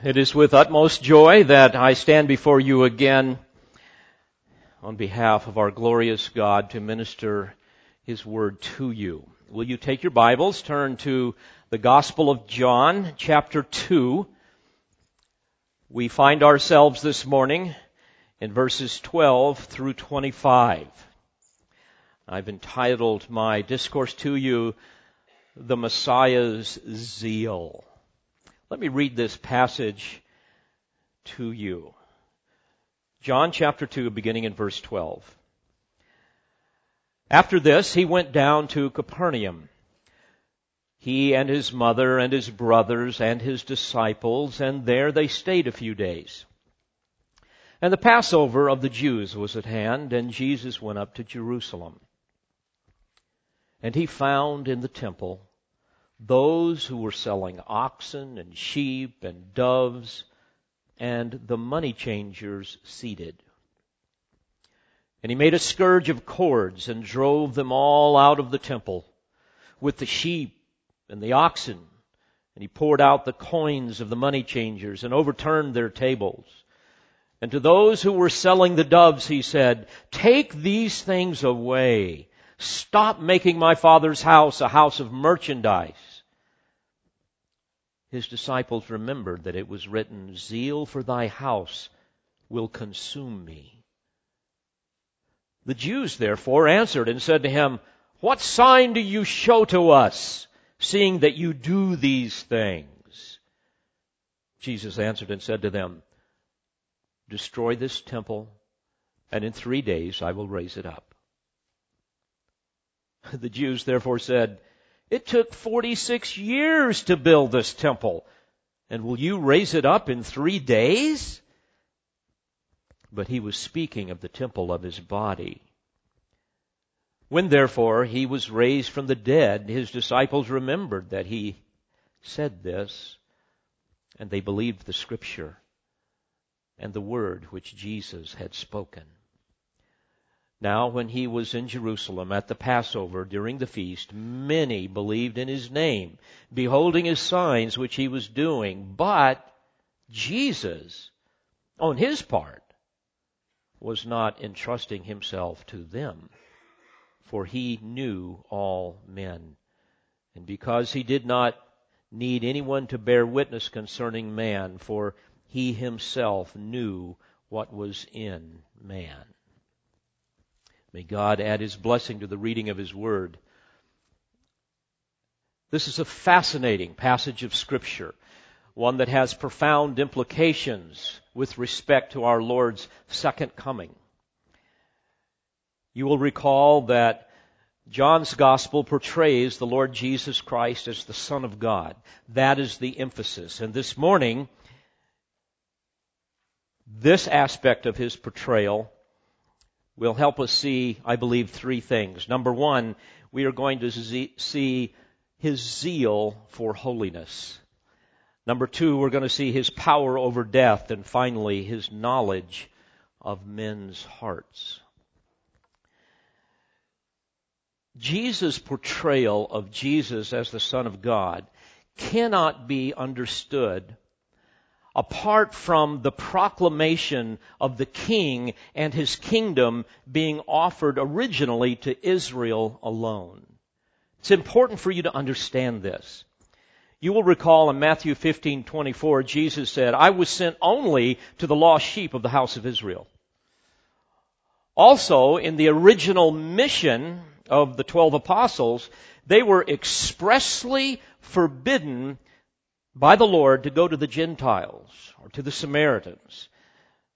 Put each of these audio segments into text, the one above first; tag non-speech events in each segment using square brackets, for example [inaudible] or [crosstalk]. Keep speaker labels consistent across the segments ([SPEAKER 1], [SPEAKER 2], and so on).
[SPEAKER 1] It is with utmost joy that I stand before you again on behalf of our glorious God to minister His Word to you. Will you take your Bibles, turn to the Gospel of John, chapter 2. We find ourselves this morning in verses 12 through 25. I've entitled my discourse to you, The Messiah's Zeal. Let me read this passage to you. John chapter 2, beginning in verse 12. After this, he went down to Capernaum. He and his mother and his brothers and his disciples, and there they stayed a few days. And the Passover of the Jews was at hand, and Jesus went up to Jerusalem. And he found in the temple those who were selling oxen and sheep and doves and the money changers seated. And he made a scourge of cords and drove them all out of the temple with the sheep and the oxen. And he poured out the coins of the money changers and overturned their tables. And to those who were selling the doves, he said, take these things away. Stop making my father's house a house of merchandise his disciples remembered that it was written, Zeal for thy house will consume me. The Jews therefore answered and said to him, What sign do you show to us, seeing that you do these things? Jesus answered and said to them, Destroy this temple, and in three days I will raise it up. [laughs] The Jews therefore said, it took 46 years to build this temple. And will you raise it up in three days? But he was speaking of the temple of his body. When therefore he was raised from the dead, his disciples remembered that he said this, and they believed the scripture and the word which Jesus had spoken. Now, when he was in Jerusalem at the Passover during the feast, many believed in his name, beholding his signs which he was doing. But Jesus, on his part, was not entrusting himself to them, for he knew all men. And because he did not need anyone to bear witness concerning man, for he himself knew what was in man. May God add His blessing to the reading of His Word. This is a fascinating passage of Scripture, one that has profound implications with respect to our Lord's second coming. You will recall that John's Gospel portrays the Lord Jesus Christ as the Son of God. That is the emphasis. And this morning, this aspect of his portrayal will help us see, I believe, three things. Number one, we are going to see his zeal for holiness. Number two, we're going to see his power over death. And finally, his knowledge of men's hearts. Jesus' portrayal of Jesus as the Son of God cannot be understood apart from the proclamation of the king and his kingdom being offered originally to Israel alone. It's important for you to understand this. You will recall in Matthew 15:24 Jesus said, "I was sent only to the lost sheep of the house of Israel." Also, in the original mission of the 12 apostles, they were expressly forbidden by the Lord to go to the Gentiles or to the Samaritans,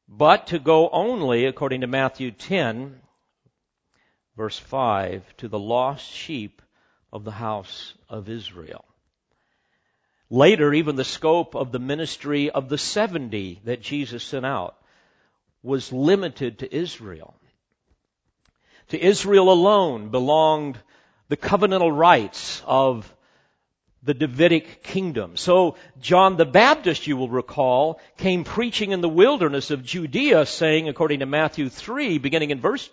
[SPEAKER 1] but to go only, according to Matthew 10, verse 5, to the lost sheep of the house of Israel. Later, even the scope of the ministry of the 70 that Jesus sent out was limited to Israel. To Israel alone belonged the covenantal rights of the Davidic kingdom. So John the Baptist, you will recall, came preaching in the wilderness of Judea saying, according to Matthew 3, beginning in verse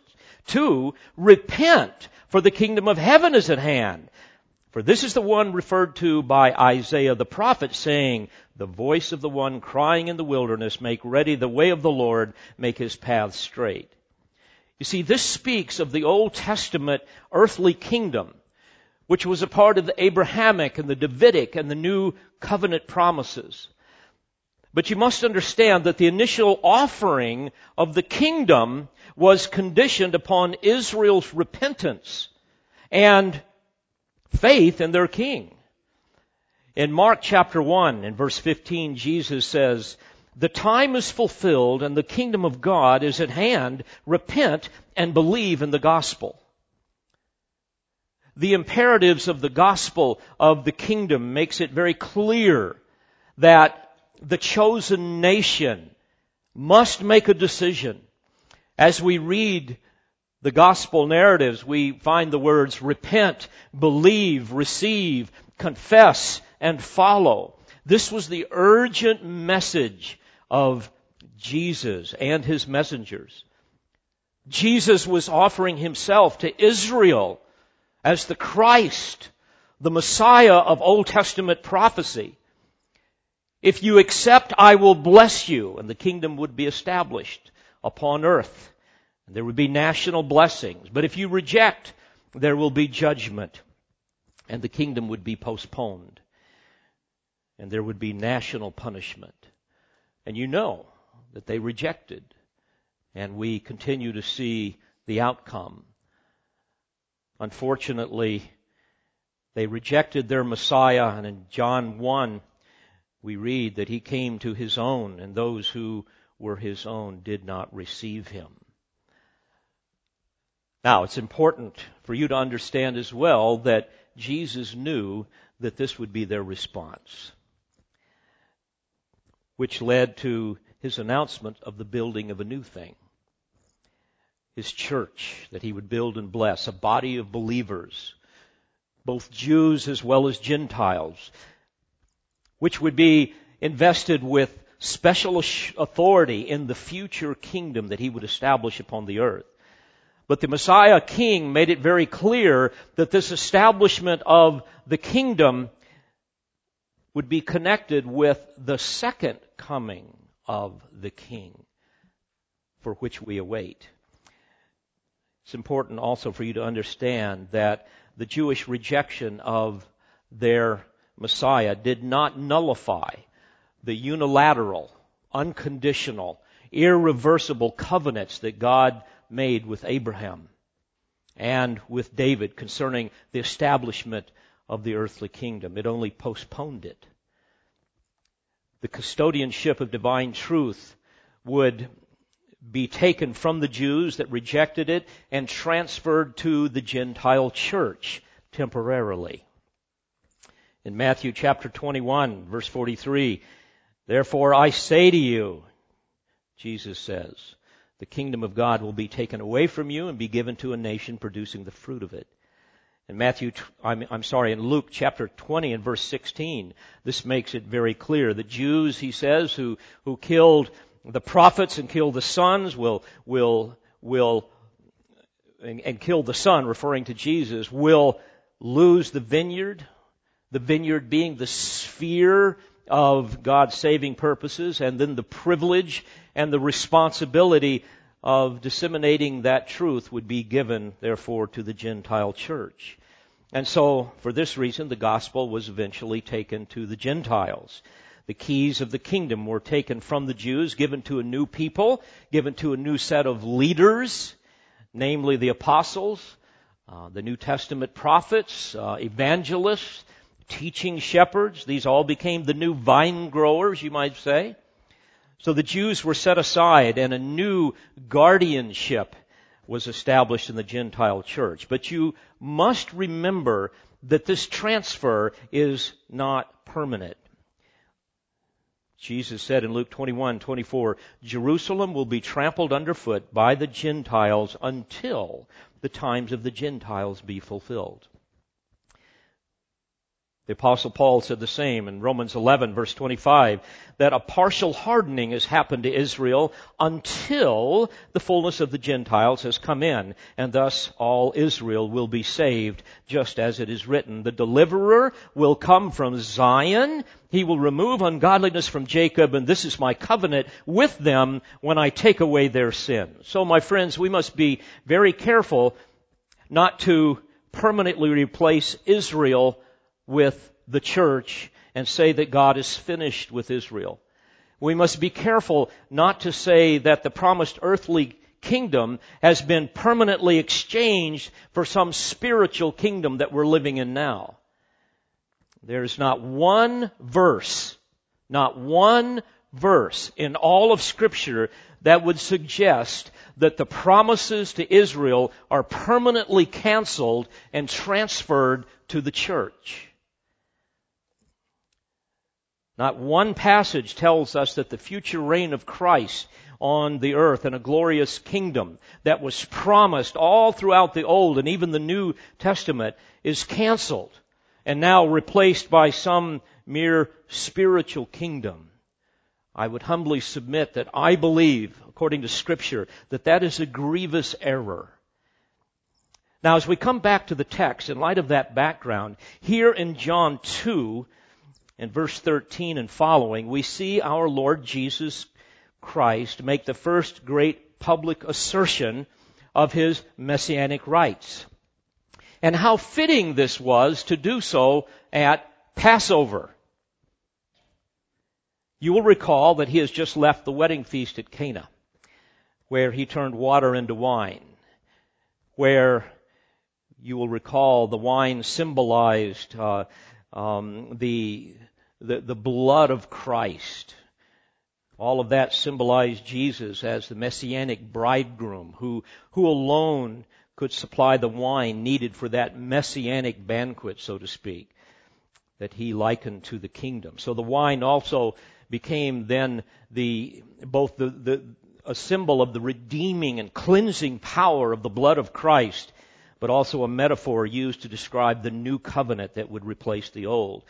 [SPEAKER 1] 2, repent, for the kingdom of heaven is at hand. For this is the one referred to by Isaiah the prophet saying, the voice of the one crying in the wilderness, make ready the way of the Lord, make his path straight. You see, this speaks of the Old Testament earthly kingdom, which was a part of the Abrahamic and the Davidic and the new covenant promises. But you must understand that the initial offering of the kingdom was conditioned upon Israel's repentance and faith in their king. In Mark chapter 1 in verse 15, Jesus says, the time is fulfilled and the kingdom of God is at hand. Repent and believe in the gospel. The imperatives of the gospel of the kingdom makes it very clear that the chosen nation must make a decision. As we read the gospel narratives, we find the words repent, believe, receive, confess, and follow. This was the urgent message of Jesus and his messengers. Jesus was offering himself to Israel as the Christ, the Messiah of Old Testament prophecy. If you accept, I will bless you, and the kingdom would be established upon earth. And there would be national blessings. But if you reject, there will be judgment. And the kingdom would be postponed. And there would be national punishment. And you know that they rejected. And we continue to see the outcome. Unfortunately, they rejected their Messiah. And in John 1, we read that he came to his own, and those who were his own did not receive him. Now, it's important for you to understand as well that Jesus knew that this would be their response, which led to his announcement of the building of a new thing. His church that he would build and bless, a body of believers, both Jews as well as Gentiles, which would be invested with special authority in the future kingdom that he would establish upon the earth. But the Messiah King made it very clear that this establishment of the kingdom would be connected with the second coming of the King for which we await. It's important also for you to understand that the Jewish rejection of their Messiah did not nullify the unilateral, unconditional, irreversible covenants that God made with Abraham and with David concerning the establishment of the earthly kingdom. It only postponed it. The custodianship of divine truth would be taken from the Jews that rejected it and transferred to the Gentile church temporarily. In Matthew chapter 21 verse 43, therefore I say to you, Jesus says, the kingdom of God will be taken away from you and be given to a nation producing the fruit of it. In Matthew, I'm, I'm, sorry, in Luke chapter 20 and verse 16, this makes it very clear. The Jews, he says, who, who killed the prophets and kill the sons will, will, will, and, and killed the son, referring to Jesus, will lose the vineyard. The vineyard being the sphere of God's saving purposes and then the privilege and the responsibility of disseminating that truth would be given, therefore, to the Gentile church. And so, for this reason, the gospel was eventually taken to the Gentiles. The keys of the kingdom were taken from the Jews, given to a new people, given to a new set of leaders, namely the apostles, uh, the New Testament prophets, uh, evangelists, teaching shepherds. These all became the new vine growers, you might say. So the Jews were set aside and a new guardianship was established in the Gentile church. But you must remember that this transfer is not permanent. Jesus said in Luke 21, 24, Jerusalem will be trampled underfoot by the Gentiles until the times of the Gentiles be fulfilled. The apostle Paul said the same in Romans 11 verse 25, that a partial hardening has happened to Israel until the fullness of the Gentiles has come in, and thus all Israel will be saved, just as it is written, the deliverer will come from Zion, he will remove ungodliness from Jacob, and this is my covenant with them when I take away their sin. So my friends, we must be very careful not to permanently replace Israel with the church and say that God is finished with Israel. We must be careful not to say that the promised earthly kingdom has been permanently exchanged for some spiritual kingdom that we're living in now. There's not one verse, not one verse in all of scripture that would suggest that the promises to Israel are permanently canceled and transferred to the church. Not one passage tells us that the future reign of Christ on the earth in a glorious kingdom that was promised all throughout the Old and even the New Testament is canceled and now replaced by some mere spiritual kingdom. I would humbly submit that I believe, according to scripture, that that is a grievous error. Now as we come back to the text, in light of that background, here in John 2, in verse 13 and following, we see our Lord Jesus Christ make the first great public assertion of his messianic rights. And how fitting this was to do so at Passover. You will recall that he has just left the wedding feast at Cana, where he turned water into wine, where you will recall the wine symbolized uh, um, the the, the blood of Christ. All of that symbolized Jesus as the messianic bridegroom who, who alone could supply the wine needed for that messianic banquet, so to speak, that he likened to the kingdom. So the wine also became then the, both the, the, a symbol of the redeeming and cleansing power of the blood of Christ, but also a metaphor used to describe the new covenant that would replace the old.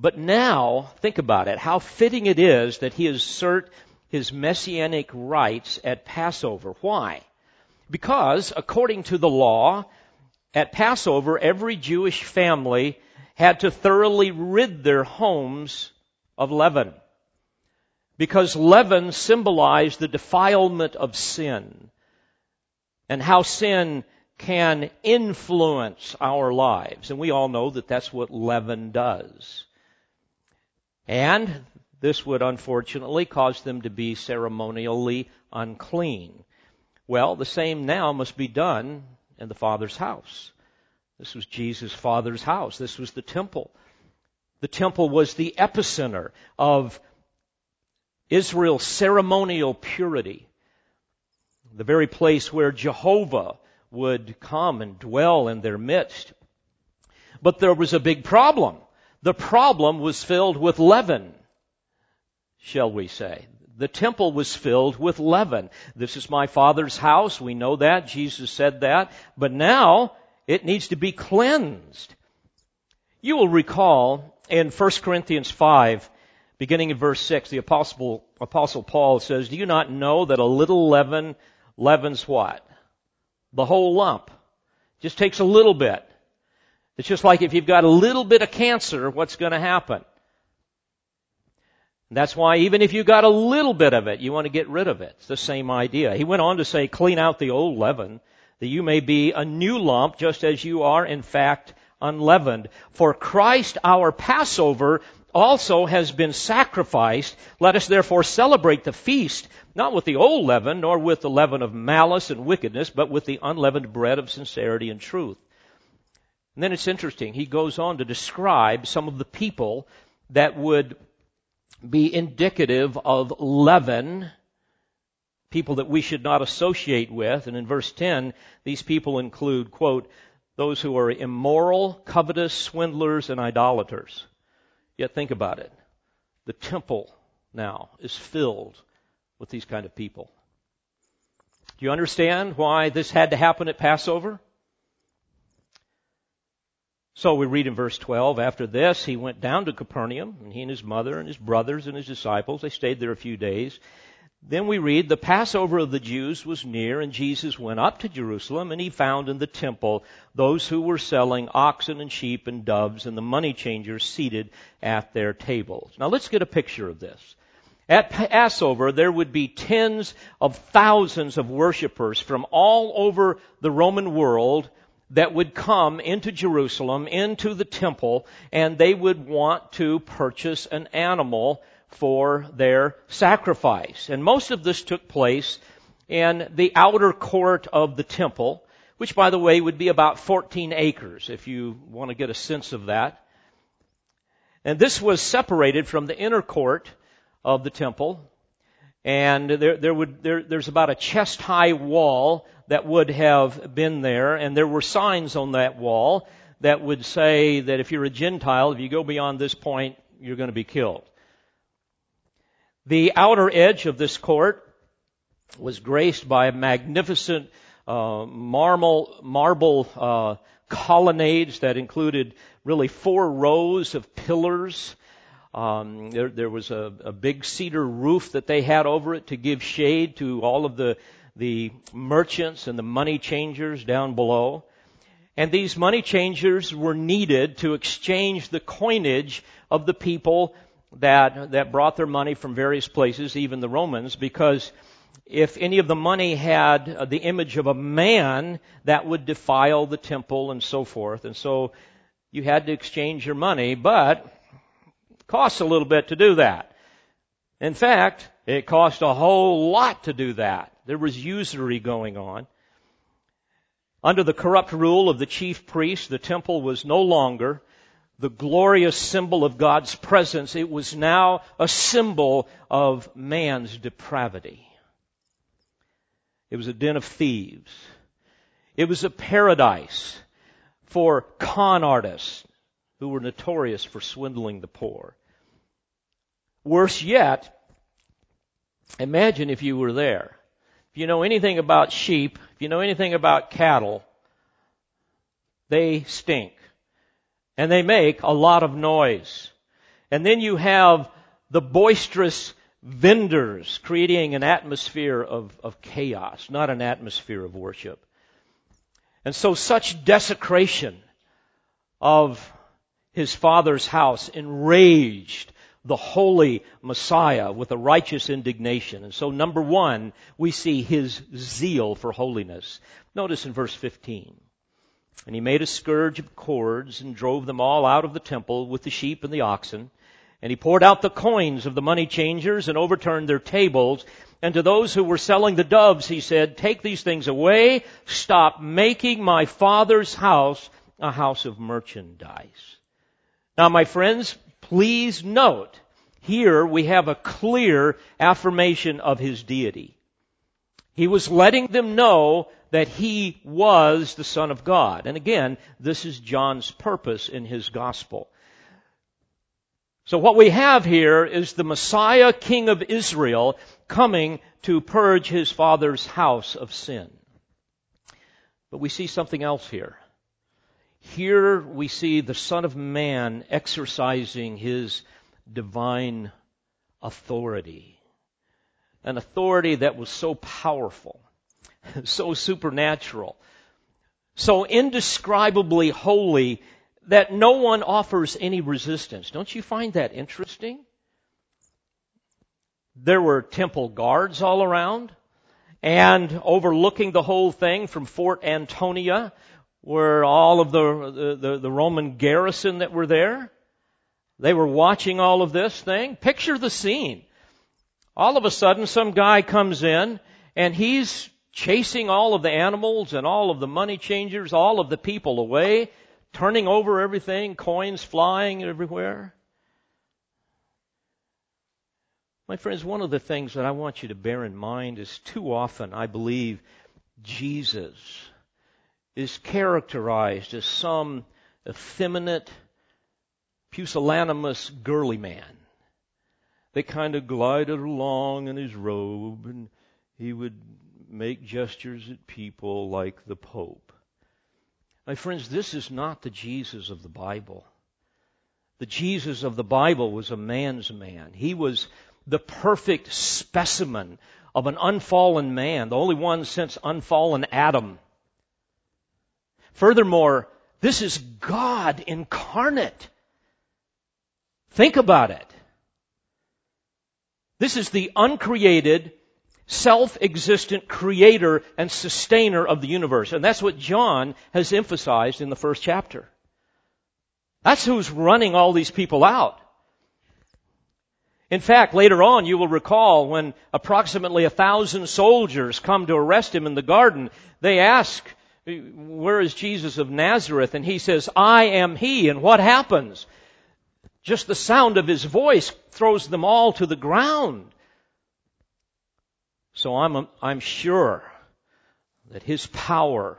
[SPEAKER 1] But now, think about it, how fitting it is that he assert his messianic rights at Passover. Why? Because, according to the law, at Passover, every Jewish family had to thoroughly rid their homes of leaven. Because leaven symbolized the defilement of sin and how sin can influence our lives. And we all know that that's what leaven does. And this would unfortunately cause them to be ceremonially unclean. Well, the same now must be done in the Father's house. This was Jesus' Father's house. This was the temple. The temple was the epicenter of Israel's ceremonial purity. The very place where Jehovah would come and dwell in their midst. But there was a big problem. The problem was filled with leaven, shall we say. The temple was filled with leaven. This is my father's house. We know that. Jesus said that. But now it needs to be cleansed. You will recall in 1 Corinthians 5, beginning in verse 6, the apostle, apostle Paul says, Do you not know that a little leaven leavens what? The whole lump. Just takes a little bit. It's just like if you've got a little bit of cancer, what's going to happen? That's why even if you got a little bit of it, you want to get rid of it. It's the same idea. He went on to say, clean out the old leaven, that you may be a new lump, just as you are in fact unleavened. For Christ our Passover also has been sacrificed. Let us therefore celebrate the feast, not with the old leaven, nor with the leaven of malice and wickedness, but with the unleavened bread of sincerity and truth. And then it's interesting. He goes on to describe some of the people that would be indicative of leaven, people that we should not associate with. And in verse 10, these people include, quote, those who are immoral, covetous, swindlers, and idolaters. Yet think about it. The temple now is filled with these kind of people. Do you understand why this had to happen at Passover? So we read in verse 12, after this, he went down to Capernaum, and he and his mother and his brothers and his disciples, they stayed there a few days. Then we read, the Passover of the Jews was near, and Jesus went up to Jerusalem, and he found in the temple those who were selling oxen and sheep and doves, and the money changers seated at their tables. Now let's get a picture of this. At Passover, there would be tens of thousands of worshipers from all over the Roman world that would come into Jerusalem, into the temple, and they would want to purchase an animal for their sacrifice. And most of this took place in the outer court of the temple, which by the way would be about 14 acres, if you want to get a sense of that. And this was separated from the inner court of the temple. And there, there would, there, there's about a chest high wall that would have been there, and there were signs on that wall that would say that if you're a Gentile, if you go beyond this point, you're going to be killed. The outer edge of this court was graced by a magnificent uh, marble, marble uh, colonnades that included really four rows of pillars. Um, there, there, was a, a, big cedar roof that they had over it to give shade to all of the the merchants and the money changers down below. And these money changers were needed to exchange the coinage of the people that, that brought their money from various places, even the Romans, because if any of the money had uh, the image of a man, that would defile the temple and so forth. And so you had to exchange your money, but it costs a little bit to do that. In fact, it cost a whole lot to do that. There was usury going on. Under the corrupt rule of the chief priest, the temple was no longer the glorious symbol of God's presence, it was now a symbol of man's depravity. It was a den of thieves. It was a paradise for con artists who were notorious for swindling the poor. Worse yet, imagine if you were there. If you know anything about sheep, if you know anything about cattle, they stink and they make a lot of noise. And then you have the boisterous vendors creating an atmosphere of, of chaos, not an atmosphere of worship. And so such desecration of his father's house enraged the holy Messiah with a righteous indignation. And so number one, we see his zeal for holiness. Notice in verse 15. And he made a scourge of cords and drove them all out of the temple with the sheep and the oxen. And he poured out the coins of the money changers and overturned their tables. And to those who were selling the doves, he said, take these things away. Stop making my father's house a house of merchandise. Now, my friends, please note, here we have a clear affirmation of his deity. He was letting them know that he was the Son of God. And again, this is John's purpose in his gospel. So what we have here is the Messiah, King of Israel, coming to purge his father's house of sin. But we see something else here. Here we see the Son of Man exercising his divine authority. An authority that was so powerful [laughs] so supernatural, so indescribably holy that no one offers any resistance. Don't you find that interesting? There were temple guards all around, and overlooking the whole thing from Fort Antonia were all of the, the, the Roman garrison that were there. They were watching all of this thing. Picture the scene. All of a sudden, some guy comes in and he's chasing all of the animals and all of the money changers, all of the people away, turning over everything, coins flying everywhere. My friends, one of the things that I want you to bear in mind is too often, I believe, Jesus is characterized as some effeminate, pusillanimous, girly man that kind of glided along in his robe and he would make gestures at people like the Pope. My friends, this is not the Jesus of the Bible. The Jesus of the Bible was a man's man. He was the perfect specimen of an unfallen man, the only one since unfallen Adam. Furthermore, this is God incarnate. Think about it. This is the uncreated, self-existent creator and sustainer of the universe. And that's what John has emphasized in the first chapter. That's who's running all these people out. In fact, later on, you will recall when approximately a thousand soldiers come to arrest him in the garden, they ask, where is Jesus of Nazareth? And he says, I am he. And what happens? Just the sound of his voice throws them all to the ground. So I'm, I'm sure that his power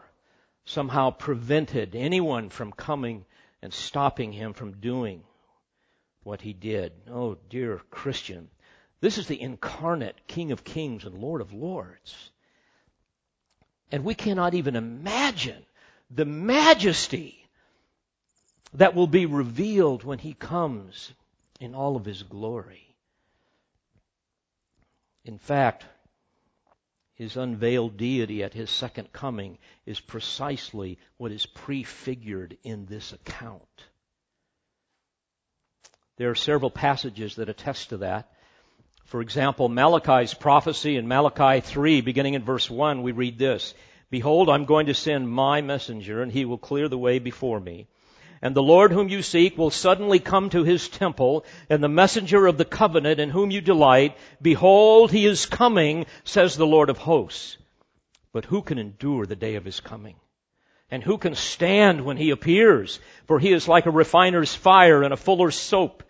[SPEAKER 1] somehow prevented anyone from coming and stopping him from doing what he did. Oh, dear Christian, this is the incarnate King of Kings and Lord of Lords. And we cannot even imagine the majesty that will be revealed when he comes in all of his glory. In fact, his unveiled deity at his second coming is precisely what is prefigured in this account. There are several passages that attest to that. For example, Malachi's prophecy in Malachi 3, beginning in verse 1, we read this. Behold, I'm going to send my messenger, and he will clear the way before me. And the Lord whom you seek will suddenly come to his temple, and the messenger of the covenant in whom you delight, behold, he is coming, says the Lord of hosts. But who can endure the day of his coming? And who can stand when he appears? For he is like a refiner's fire and a fuller's soap.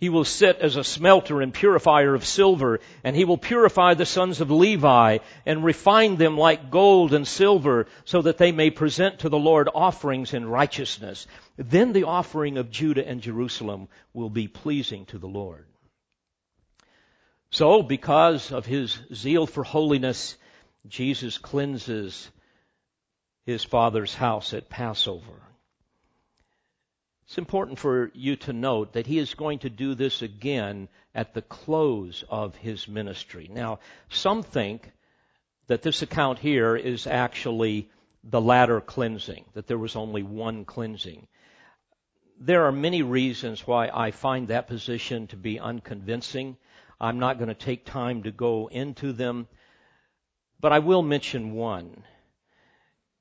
[SPEAKER 1] He will sit as a smelter and purifier of silver, and he will purify the sons of Levi and refine them like gold and silver so that they may present to the Lord offerings in righteousness. Then the offering of Judah and Jerusalem will be pleasing to the Lord. So, because of his zeal for holiness, Jesus cleanses his father's house at Passover. It's important for you to note that he is going to do this again at the close of his ministry. Now, some think that this account here is actually the latter cleansing, that there was only one cleansing. There are many reasons why I find that position to be unconvincing. I'm not going to take time to go into them, but I will mention one.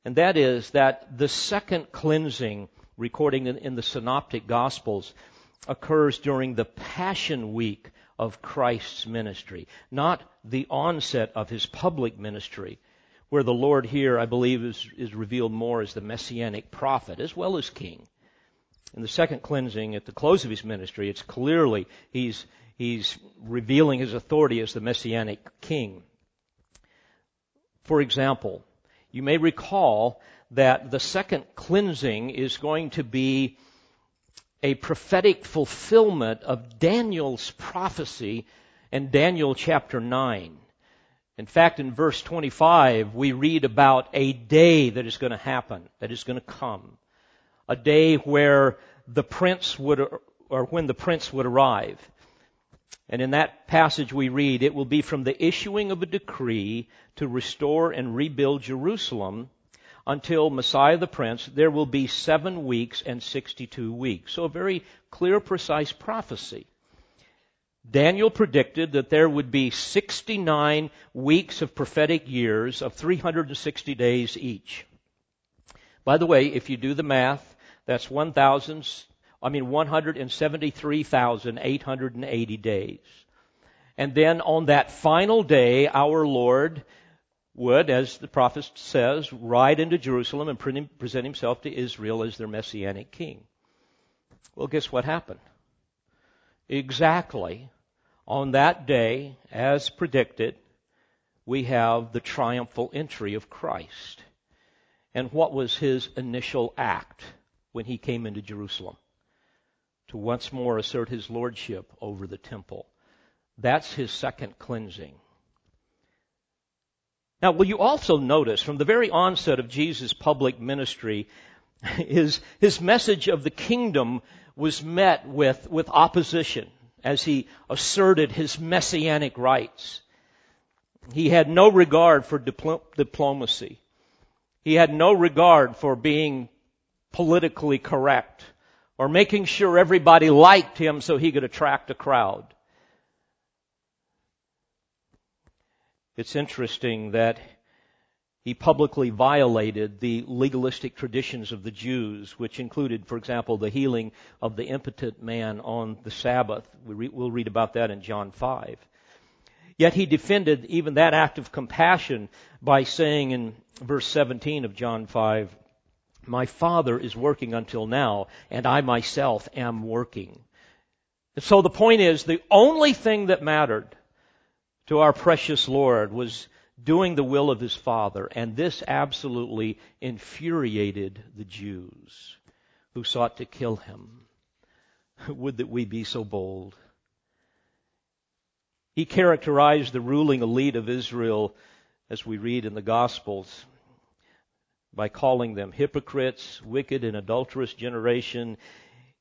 [SPEAKER 1] And that is that the second cleansing recording in, in the Synoptic Gospels occurs during the Passion Week of Christ's ministry, not the onset of his public ministry, where the Lord here, I believe, is, is revealed more as the messianic prophet as well as king. In the second cleansing, at the close of his ministry, it's clearly he's, he's revealing his authority as the messianic king. For example, you may recall that the second cleansing is going to be a prophetic fulfillment of Daniel's prophecy in Daniel chapter 9. In fact, in verse 25, we read about a day that is going to happen, that is going to come. A day where the prince would, or when the prince would arrive. And in that passage we read, it will be from the issuing of a decree to restore and rebuild Jerusalem until Messiah the Prince, there will be seven weeks and 62 weeks. So a very clear, precise prophecy. Daniel predicted that there would be 69 weeks of prophetic years of 360 days each. By the way, if you do the math, that's 1,000, I mean 173,880 days. And then on that final day, our Lord would, as the prophet says, ride into Jerusalem and present himself to Israel as their messianic king. Well, guess what happened? Exactly on that day, as predicted, we have the triumphal entry of Christ. And what was his initial act when he came into Jerusalem? To once more assert his lordship over the temple. That's his second cleansing. Now, will you also notice from the very onset of Jesus' public ministry [laughs] his, his message of the kingdom was met with, with opposition as he asserted his messianic rights. He had no regard for dipl- diplomacy. He had no regard for being politically correct or making sure everybody liked him so he could attract a crowd. It's interesting that he publicly violated the legalistic traditions of the Jews, which included, for example, the healing of the impotent man on the Sabbath. We will read about that in John 5. Yet he defended even that act of compassion by saying in verse 17 of John 5, My Father is working until now, and I myself am working. And so the point is, the only thing that mattered to our precious Lord was doing the will of his Father, and this absolutely infuriated the Jews who sought to kill him. [laughs] Would that we be so bold. He characterized the ruling elite of Israel, as we read in the Gospels, by calling them hypocrites, wicked and adulterous generation.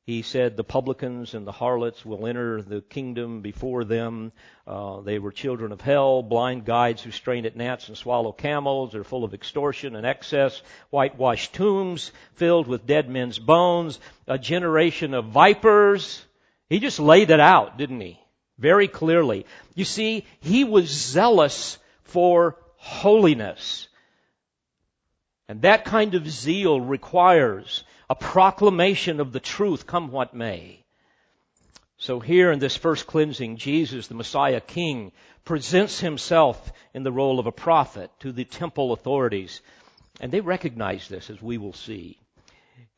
[SPEAKER 1] He said the publicans and the harlots will enter the kingdom before them. Uh, they were children of hell, blind guides who strain at gnats and swallow camels. They're full of extortion and excess, whitewashed tombs filled with dead men's bones, a generation of vipers. He just laid it out, didn't he? very clearly. You see, he was zealous for holiness. And that kind of zeal requires a proclamation of the truth, come what may. So here in this first cleansing, Jesus, the Messiah King, presents himself in the role of a prophet to the temple authorities. And they recognize this, as we will see.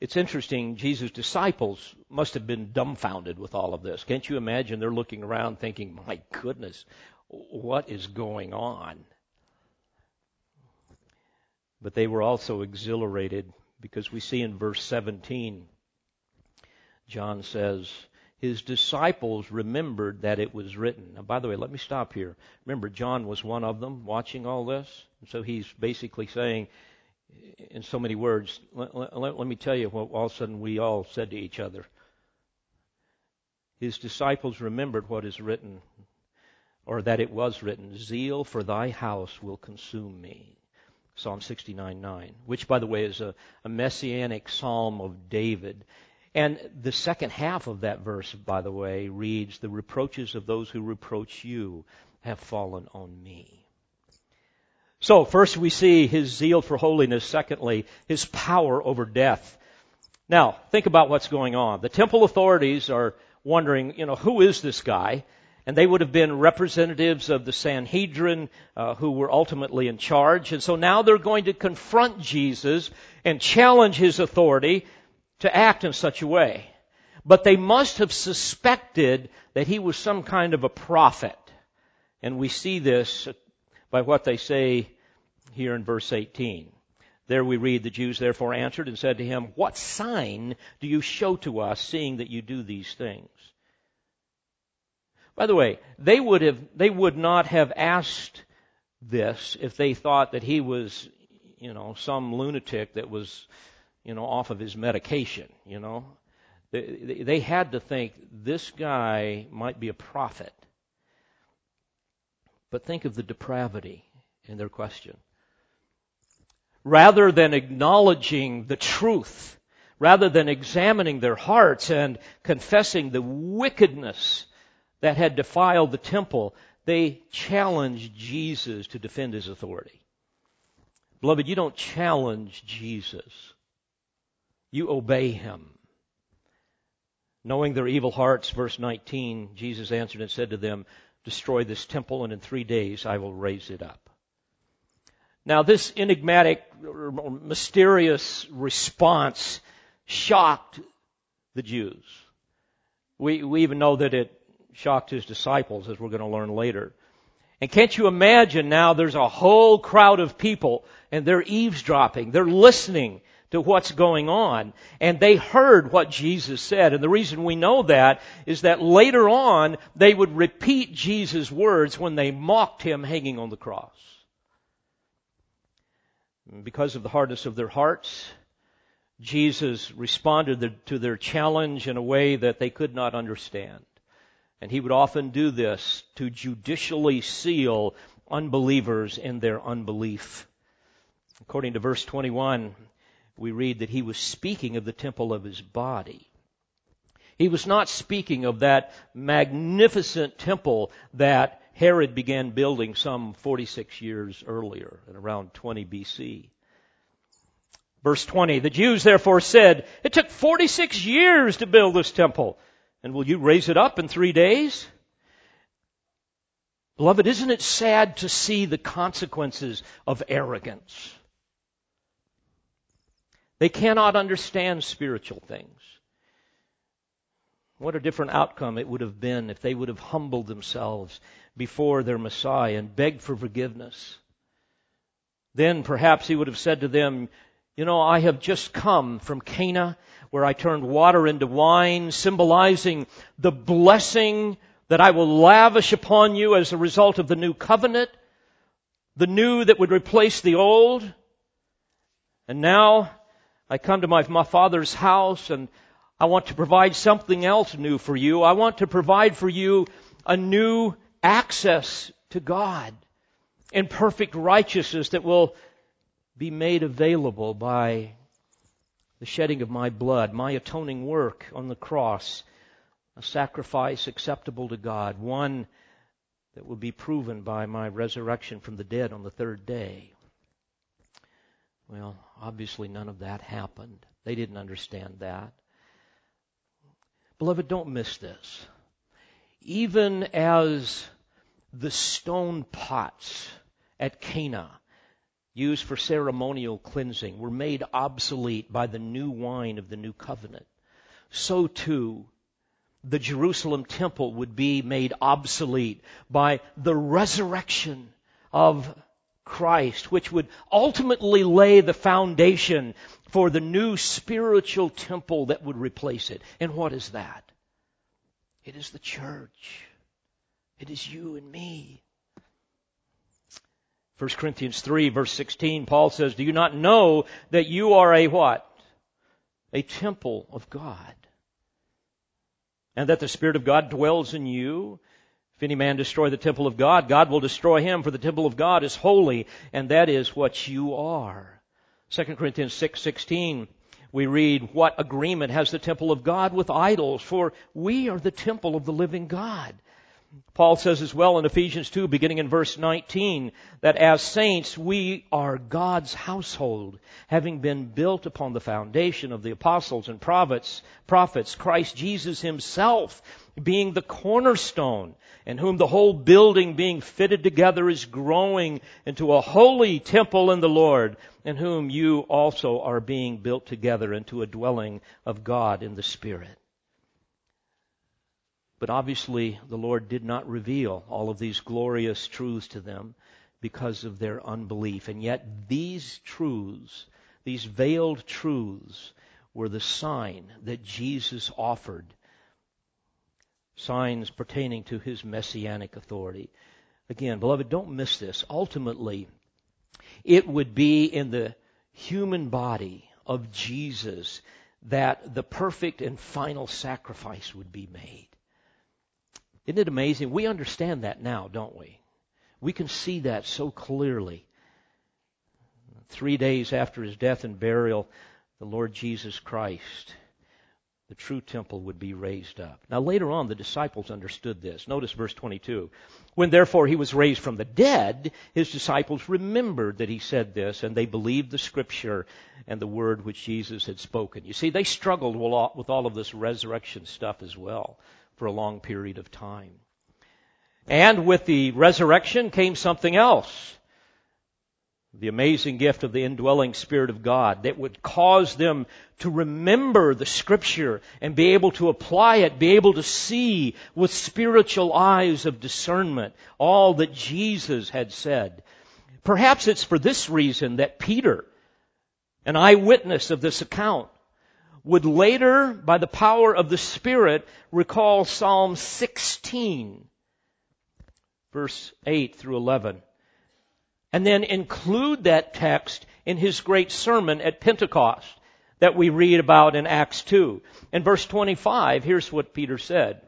[SPEAKER 1] It's interesting, Jesus' disciples must have been dumbfounded with all of this. Can't you imagine? They're looking around thinking, my goodness, what is going on? But they were also exhilarated because we see in verse 17, John says, his disciples remembered that it was written. Now, by the way, let me stop here. Remember, John was one of them watching all this. So he's basically saying, in so many words, let, let, let, me tell you what all of a sudden we all said to each other. His disciples remembered what is written, or that it was written, Zeal for thy house will consume me. Psalm 69:9, which, by the way, is a, a messianic psalm of David. And the second half of that verse, by the way, reads, The reproaches of those who reproach you have fallen on me. So, first we see his zeal for holiness. Secondly, his power over death. Now, think about what's going on. The temple authorities are wondering, you know, who is this guy? And they would have been representatives of the Sanhedrin uh, who were ultimately in charge. And so now they're going to confront Jesus and challenge his authority to act in such a way. But they must have suspected that he was some kind of a prophet. And we see this by what they say here in verse 18. There we read, the Jews therefore answered and said to him, What sign do you show to us, seeing that you do these things? By the way, they would have, they would not have asked this if they thought that he was, you know, some lunatic that was, you know, off of his medication, you know. They, they had to think this guy might be a prophet. But think of the depravity in their question. Rather than acknowledging the truth, rather than examining their hearts and confessing the wickedness that had defiled the temple, they challenged Jesus to defend his authority. Beloved, you don't challenge Jesus. You obey him. Knowing their evil hearts, verse 19, Jesus answered and said to them, destroy this temple, and in three days I will raise it up. Now, this enigmatic, mysterious response shocked the Jews. We, we even know that it shocked his disciples, as we're going to learn later. And can't you imagine now there's a whole crowd of people and they're eavesdropping, they're listening to what's going on. And they heard what Jesus said. And the reason we know that is that later on, they would repeat Jesus' words when they mocked him hanging on the cross. Because of the hardness of their hearts, Jesus responded to their challenge in a way that they could not understand. And he would often do this to judicially seal unbelievers in their unbelief. According to verse 21, we read that he was speaking of the temple of his body. He was not speaking of that magnificent temple that Herod began building some 46 years earlier, at around 20 BC. Verse 20, the Jews therefore said, it took 46 years to build this temple, and will you raise it up in three days? Beloved, isn't it sad to see the consequences of arrogance? They cannot understand spiritual things. What a different outcome it would have been if they would have humbled themselves before their Messiah and begged for forgiveness. Then perhaps he would have said to them, you know, I have just come from Cana where I turned water into wine, symbolizing the blessing that I will lavish upon you as a result of the new covenant, the new that would replace the old. And now I come to my, my father's house and I want to provide something else new for you. I want to provide for you a new access to God in perfect righteousness that will be made available by the shedding of my blood, my atoning work on the cross, a sacrifice acceptable to God, one that will be proven by my resurrection from the dead on the third day. Well, obviously none of that happened. They didn't understand that. Beloved, don't miss this. Even as the stone pots at Cana used for ceremonial cleansing were made obsolete by the new wine of the new covenant, so too the Jerusalem temple would be made obsolete by the resurrection of Christ, which would ultimately lay the foundation for the new spiritual temple that would replace it. And what is that? It is the church. It is you and me. 1 Corinthians 3 verse 16, Paul says, Do you not know that you are a what? A temple of God. And that the Spirit of God dwells in you? If any man destroy the temple of God, God will destroy him, for the temple of God is holy, and that is what you are. 2 Corinthians 6:16 we read what agreement has the temple of God with idols for we are the temple of the living God. Paul says as well in Ephesians 2 beginning in verse 19 that as saints we are God's household having been built upon the foundation of the apostles and prophets prophets Christ Jesus himself being the cornerstone in whom the whole building being fitted together is growing into a holy temple in the Lord, in whom you also are being built together into a dwelling of God in the Spirit. But obviously the Lord did not reveal all of these glorious truths to them because of their unbelief. And yet these truths, these veiled truths, were the sign that Jesus offered signs pertaining to his messianic authority. Again, beloved, don't miss this. Ultimately, it would be in the human body of Jesus that the perfect and final sacrifice would be made. Isn't it amazing? We understand that now, don't we? We can see that so clearly. Three days after his death and burial, the Lord Jesus Christ the true temple would be raised up. Now later on, the disciples understood this. Notice verse 22. When therefore he was raised from the dead, his disciples remembered that he said this, and they believed the scripture and the word which Jesus had spoken. You see, they struggled with all of this resurrection stuff as well for a long period of time. And with the resurrection came something else the amazing gift of the indwelling Spirit of God that would cause them to remember the Scripture and be able to apply it, be able to see with spiritual eyes of discernment all that Jesus had said. Perhaps it's for this reason that Peter, an eyewitness of this account, would later, by the power of the Spirit, recall Psalm 16, verse 8 through 11 and then include that text in his great sermon at Pentecost. that we read about in Acts 2. In verse 25, here's what Peter said.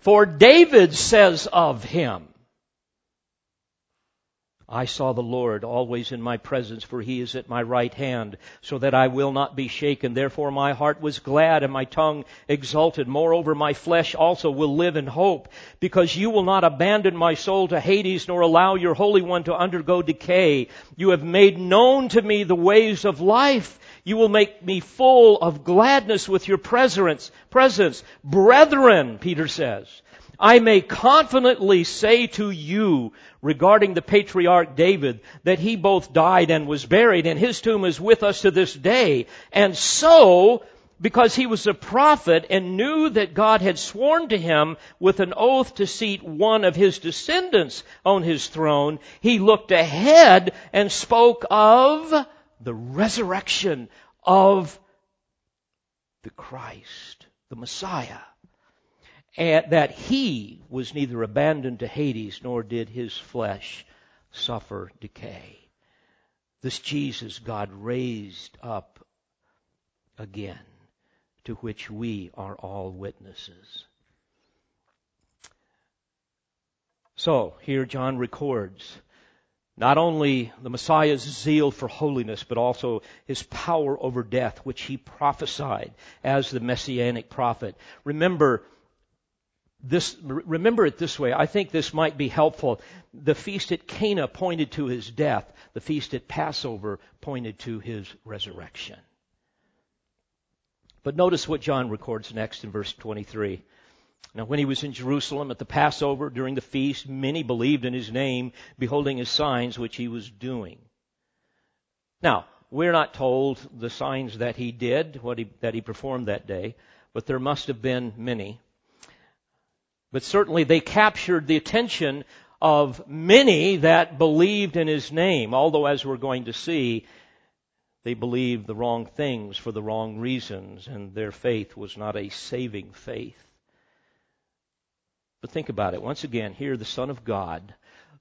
[SPEAKER 1] For David says of him, I saw the Lord always in my presence, for he is at my right hand, so that I will not be shaken. Therefore my heart was glad and my tongue exulted. Moreover, my flesh also will live in hope, because you will not abandon my soul to Hades, nor allow your Holy One to undergo decay. You have made known to me the ways of life. You will make me full of gladness with your presence. Presence. Brethren, Peter says, I may confidently say to you regarding the patriarch David that he both died and was buried and his tomb is with us to this day. And so, because he was a prophet and knew that God had sworn to him with an oath to seat one of his descendants on his throne, he looked ahead and spoke of the resurrection of the Christ, the Messiah and that he was neither abandoned to Hades nor did his flesh suffer decay. This Jesus God raised up again, to which we are all witnesses. So, here John records not only the Messiah's zeal for holiness, but also his power over death, which he prophesied as the messianic prophet. Remember, this, remember it this way. I think this might be helpful. The feast at Cana pointed to his death. The feast at Passover pointed to his resurrection. But notice what John records next in verse 23. Now when he was in Jerusalem at the Passover during the feast, many believed in his name, beholding his signs which he was doing. Now, we're not told the signs that he did, what he, that he performed that day, but there must have been many. But certainly they captured the attention of many that believed in his name, although as we're going to see, they believed the wrong things for the wrong reasons, and their faith was not a saving faith. But think about it. Once again, here the Son of God,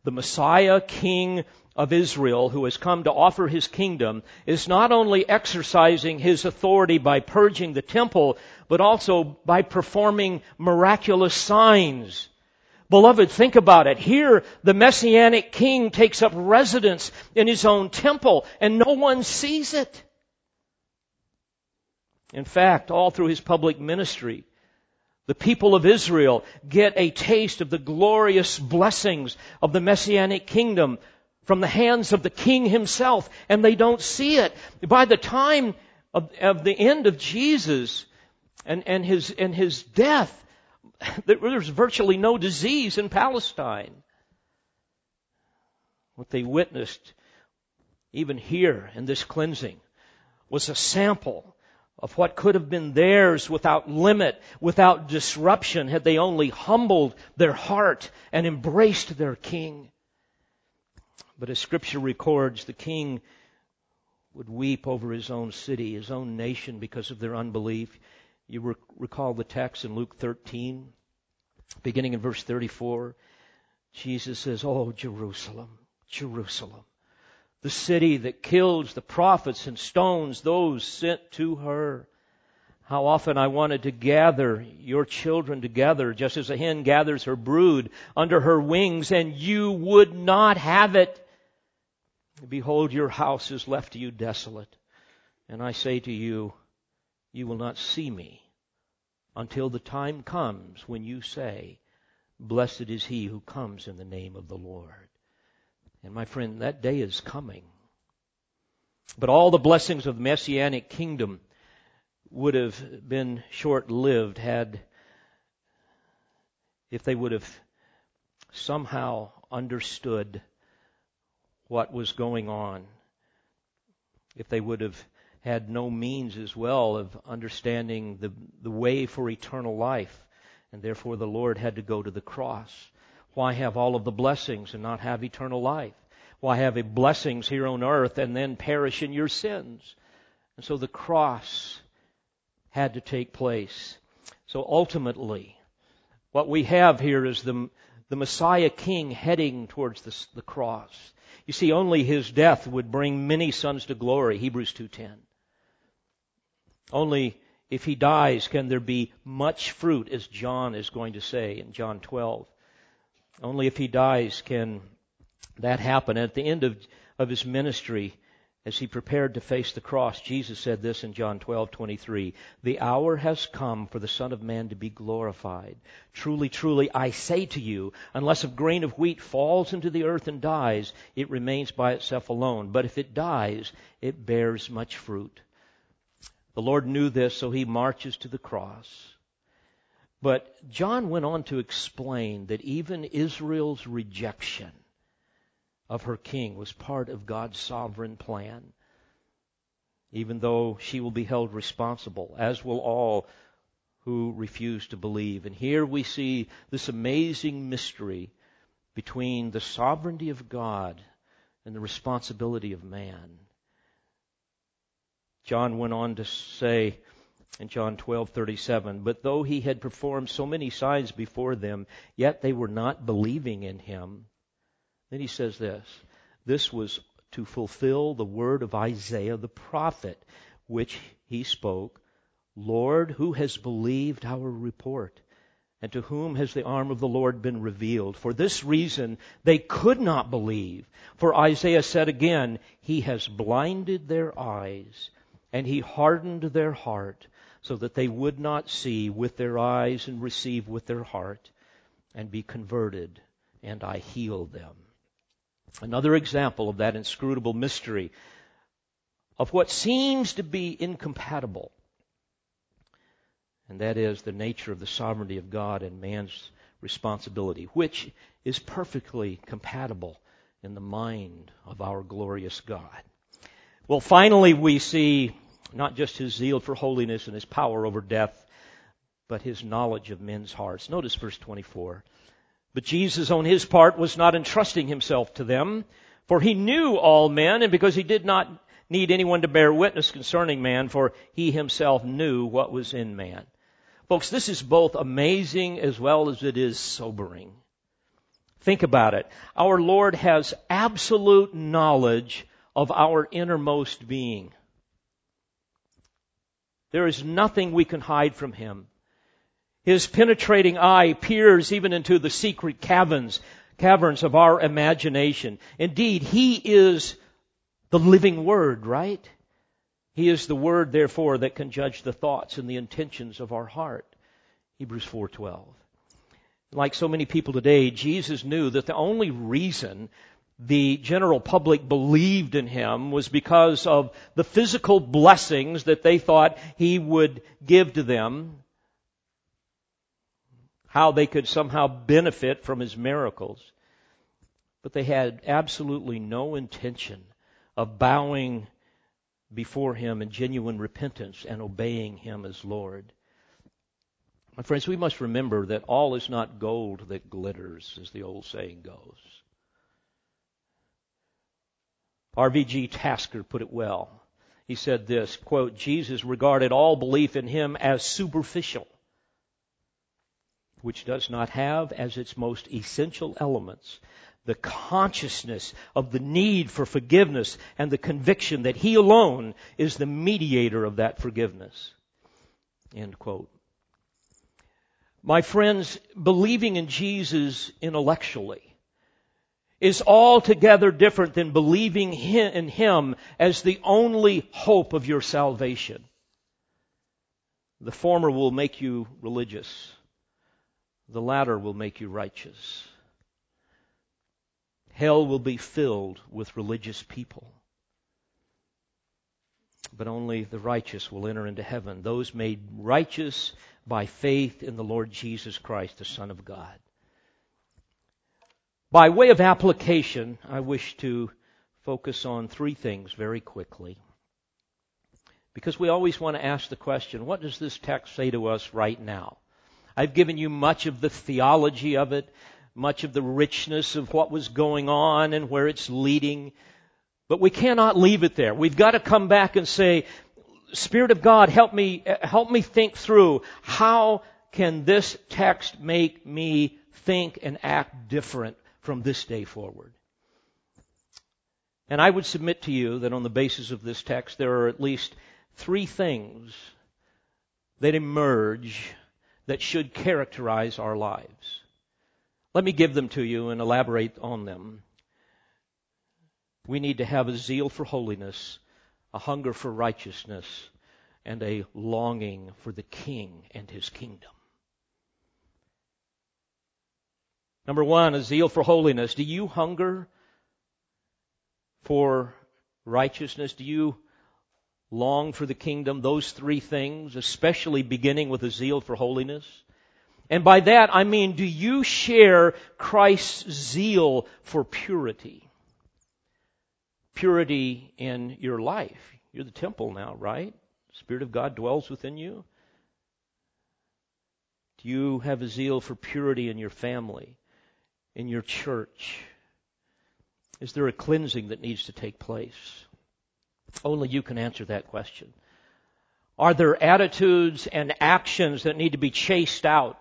[SPEAKER 1] the Messiah King of Israel who has come to offer his kingdom is not only exercising his authority by purging the temple, but also by performing miraculous signs. Beloved, think about it. Here, the Messianic King takes up residence in his own temple and no one sees it. In fact, all through his public ministry, the people of Israel get a taste of the glorious blessings of the Messianic kingdom from the hands of the king himself, and they don't see it. By the time of, of the end of Jesus and, and, his, and his death, [laughs] there's virtually no disease in Palestine. What they witnessed, even here in this cleansing, was a sample of what could have been theirs without limit, without disruption, had they only humbled their heart and embraced their king. But as scripture records, the king would weep over his own city, his own nation because of their unbelief. You recall the text in Luke 13, beginning in verse 34. Jesus says, Oh, Jerusalem, Jerusalem, the city that kills the prophets and stones those sent to her. How often I wanted to gather your children together, just as a hen gathers her brood under her wings, and you would not have it. Behold, your house is left to you desolate. And I say to you, you will not see me until the time comes when you say, Blessed is he who comes in the name of the Lord. And my friend, that day is coming. But all the blessings of the Messianic kingdom would have been short lived had, if they would have somehow understood what was going on. If they would have had no means as well of understanding the, the way for eternal life, and therefore the Lord had to go to the cross. Why have all of the blessings and not have eternal life? Why have blessings here on earth and then perish in your sins? And so the cross had to take place. So ultimately, what we have here is the, the Messiah King heading towards the, the cross. You see, only his death would bring many sons to glory, Hebrews 2.10. Only if he dies can there be much fruit, as John is going to say in John 12. Only if he dies can that happen. At the end of, of his ministry, as he prepared to face the cross, Jesus said this in John 12:23, "The hour has come for the Son of Man to be glorified. Truly, truly, I say to you, unless a grain of wheat falls into the earth and dies, it remains by itself alone, but if it dies, it bears much fruit." The Lord knew this, so he marches to the cross. But John went on to explain that even Israel's rejection of her king was part of God's sovereign plan. Even though she will be held responsible, as will all who refuse to believe. And here we see this amazing mystery between the sovereignty of God and the responsibility of man. John went on to say in John 12:37, "But though he had performed so many signs before them, yet they were not believing in him." Then he says this this was to fulfill the word of Isaiah the prophet, which he spoke Lord, who has believed our report? And to whom has the arm of the Lord been revealed? For this reason, they could not believe. For Isaiah said again, He has blinded their eyes, and He hardened their heart, so that they would not see with their eyes and receive with their heart, and be converted, and I healed them. Another example of that inscrutable mystery of what seems to be incompatible. And that is the nature of the sovereignty of God and man's responsibility, which is perfectly compatible in the mind of our glorious God. Well, finally, we see not just his zeal for holiness and his power over death, but his knowledge of men's hearts. Notice verse 24. But Jesus, on his part, was not entrusting himself to them, for he knew all men, and because he did not need anyone to bear witness concerning man, for he himself knew what was in man. Folks, this is both amazing as well as it is sobering. Think about it. Our Lord has absolute knowledge of our innermost being. There is nothing we can hide from Him. His penetrating eye peers even into the secret caverns, caverns of our imagination. Indeed, He is the living Word, right? He is the Word, therefore, that can judge the thoughts and the intentions of our heart. Hebrews 4.12. Like so many people today, Jesus knew that the only reason the general public believed in him was because of the physical blessings that they thought he would give to them how they could somehow benefit from his miracles. But they had absolutely no intention of bowing before him in genuine repentance and obeying him as Lord. My friends, we must remember that all is not gold that glitters, as the old saying goes. R.V.G. Tasker put it well. He said this, quote, Jesus regarded all belief in him as superficial which does not have as its most essential elements the consciousness of the need for forgiveness and the conviction that He alone is the mediator of that forgiveness. End quote. My friends, believing in Jesus intellectually is altogether different than believing in Him as the only hope of your salvation. The former will make you religious the latter will make you righteous. Hell will be filled with religious people. But only the righteous will enter into heaven, those made righteous by faith in the Lord Jesus Christ, the Son of God. By way of application, I wish to focus on three things very quickly. Because we always want to ask the question, what does this text say to us right now? I've given you much of the theology of it, much of the richness of what was going on and where it's leading. But we cannot leave it there. We've got to come back and say, Spirit of God, help me, help me think through how can this text make me think and act different from this day forward? And I would submit to you that on the basis of this text, there are at least three things that emerge that should characterize our lives. Let me give them to you and elaborate on them. We need to have a zeal for holiness, a hunger for righteousness, and a longing for the King and His kingdom. Number one, a zeal for holiness. Do you hunger for righteousness? Do you long for the kingdom? Those three things, especially beginning with a zeal for holiness. And by that I mean, do you share Christ's zeal for purity? Purity in your life. You're the temple now, right? Spirit of God dwells within you. Do you have a zeal for purity in your family, in your church? Is there a cleansing that needs to take place? Only you can answer that question. Are there attitudes and actions that need to be chased out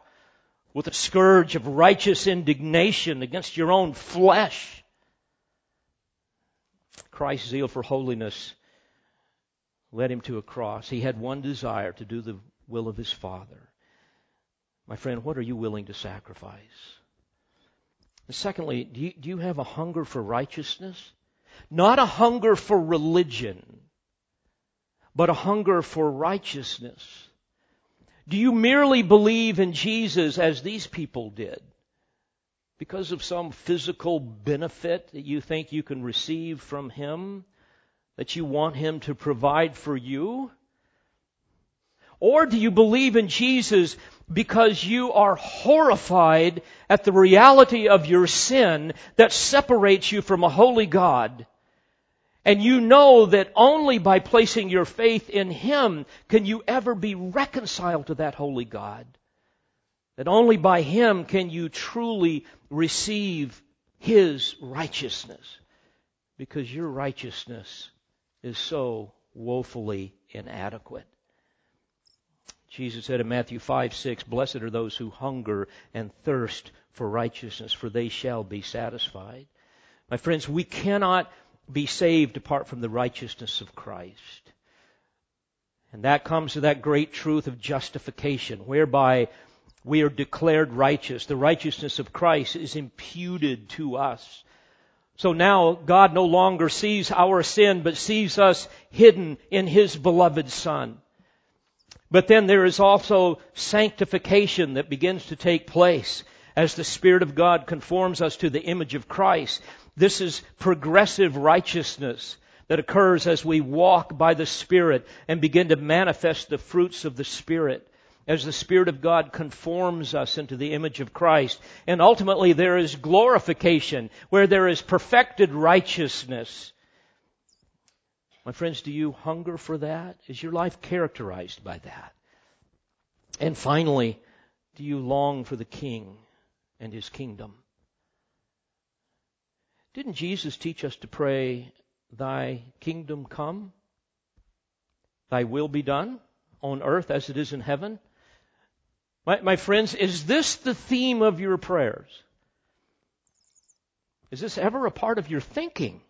[SPEAKER 1] with a scourge of righteous indignation against your own flesh? Christ's zeal for holiness led him to a cross. He had one desire to do the will of his Father. My friend, what are you willing to sacrifice? Secondly, do you, do you have a hunger for righteousness? Not a hunger for religion, but a hunger for righteousness. Do you merely believe in Jesus as these people did? Because of some physical benefit that you think you can receive from Him? That you want Him to provide for you? Or do you believe in Jesus because you are horrified at the reality of your sin that separates you from a holy God? And you know that only by placing your faith in Him can you ever be reconciled to that holy God. That only by Him can you truly receive His righteousness. Because your righteousness is so woefully inadequate. Jesus said in Matthew 5, 6, Blessed are those who hunger and thirst for righteousness, for they shall be satisfied. My friends, we cannot be saved apart from the righteousness of Christ. And that comes to that great truth of justification, whereby we are declared righteous. The righteousness of Christ is imputed to us. So now God no longer sees our sin, but sees us hidden in His beloved Son. But then there is also sanctification that begins to take place as the Spirit of God conforms us to the image of Christ. This is progressive righteousness that occurs as we walk by the Spirit and begin to manifest the fruits of the Spirit as the Spirit of God conforms us into the image of Christ. And ultimately there is glorification where there is perfected righteousness. My friends, do you hunger for that? Is your life characterized by that? And finally, do you long for the King and His kingdom? Didn't Jesus teach us to pray, Thy kingdom come? Thy will be done on earth as it is in heaven? My, my friends, is this the theme of your prayers? Is this ever a part of your thinking?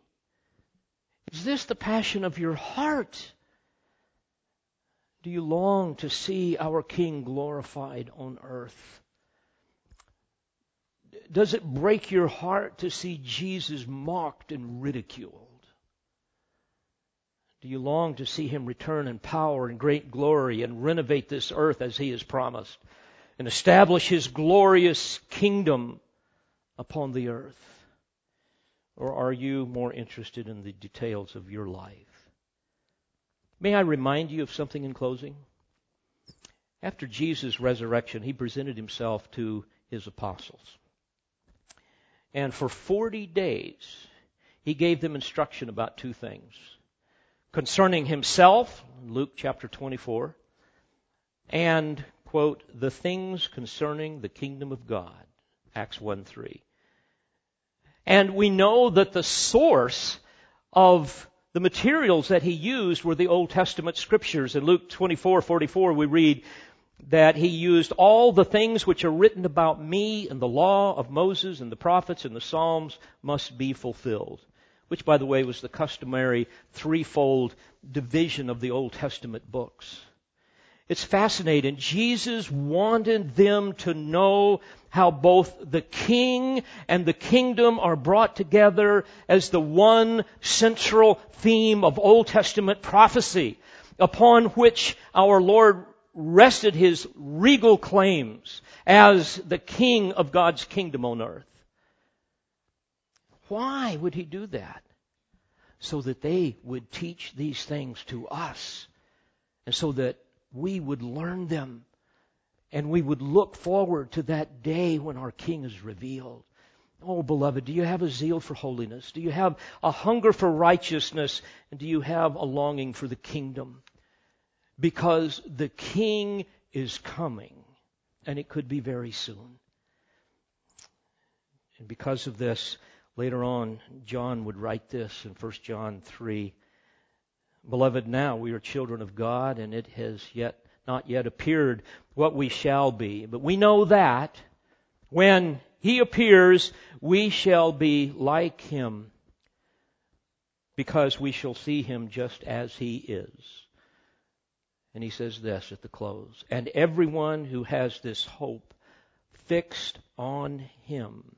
[SPEAKER 1] Is this the passion of your heart? Do you long to see our King glorified on earth? Does it break your heart to see Jesus mocked and ridiculed? Do you long to see him return in power and great glory and renovate this earth as he has promised and establish his glorious kingdom upon the earth? Or are you more interested in the details of your life? May I remind you of something in closing? After Jesus' resurrection, he presented himself to his apostles. And for 40 days, he gave them instruction about two things. Concerning himself, Luke chapter 24, and, quote, the things concerning the kingdom of God, Acts 1 3. And we know that the source of the materials that he used were the Old Testament scriptures. In Luke 24, 44, we read, that he used all the things which are written about me in the law of Moses and the prophets and the Psalms must be fulfilled. Which, by the way, was the customary threefold division of the Old Testament books. It's fascinating. Jesus wanted them to know how both the king and the kingdom are brought together as the one central theme of Old Testament prophecy upon which our Lord rested his regal claims as the king of God's kingdom on earth. Why would he do that? So that they would teach these things to us and so that we would learn them and we would look forward to that day when our King is revealed. Oh, beloved, do you have a zeal for holiness? Do you have a hunger for righteousness? And do you have a longing for the kingdom? Because the King is coming, and it could be very soon. And because of this, later on, John would write this in 1 John 3. Beloved, now we are children of God, and it has yet not yet appeared what we shall be. But we know that when he appears, we shall be like him because we shall see him just as he is. And he says this at the close. And everyone who has this hope fixed on him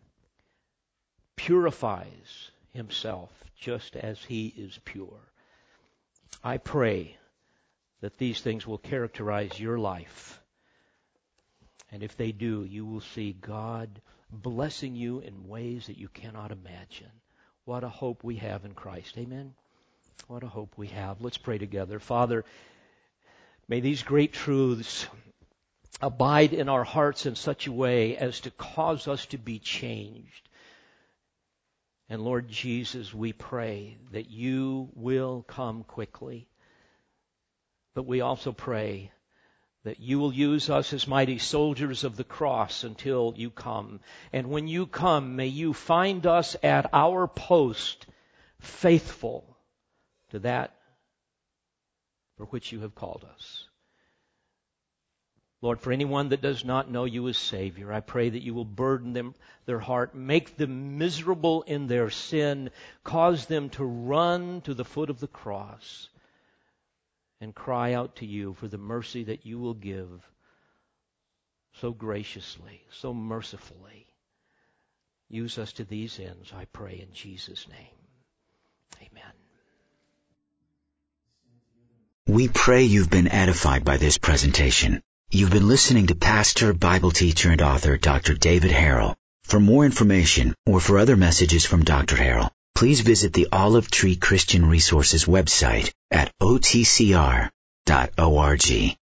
[SPEAKER 1] purifies himself just as he is pure. I pray that these things will characterize your life. And if they do, you will see God blessing you in ways that you cannot imagine. What a hope we have in Christ. Amen. What a hope we have. Let's pray together. Father, may these great truths abide in our hearts in such a way as to cause us to be changed. And Lord Jesus, we pray that you will come quickly. But we also pray that you will use us as mighty soldiers of the cross until you come. And when you come, may you find us at our post faithful to that for which you have called us. Lord, for anyone that does not know you as Savior, I pray that you will burden them, their heart, make them miserable in their sin, cause them to run to the foot of the cross and cry out to you for the mercy that you will give so graciously, so mercifully. Use us to these ends, I pray in Jesus' name. Amen.
[SPEAKER 2] We pray you've been edified by this presentation. You've been listening to pastor, Bible teacher, and author Dr. David Harrell. For more information or for other messages from Dr. Harrell, please visit the Olive Tree Christian Resources website at otcr.org.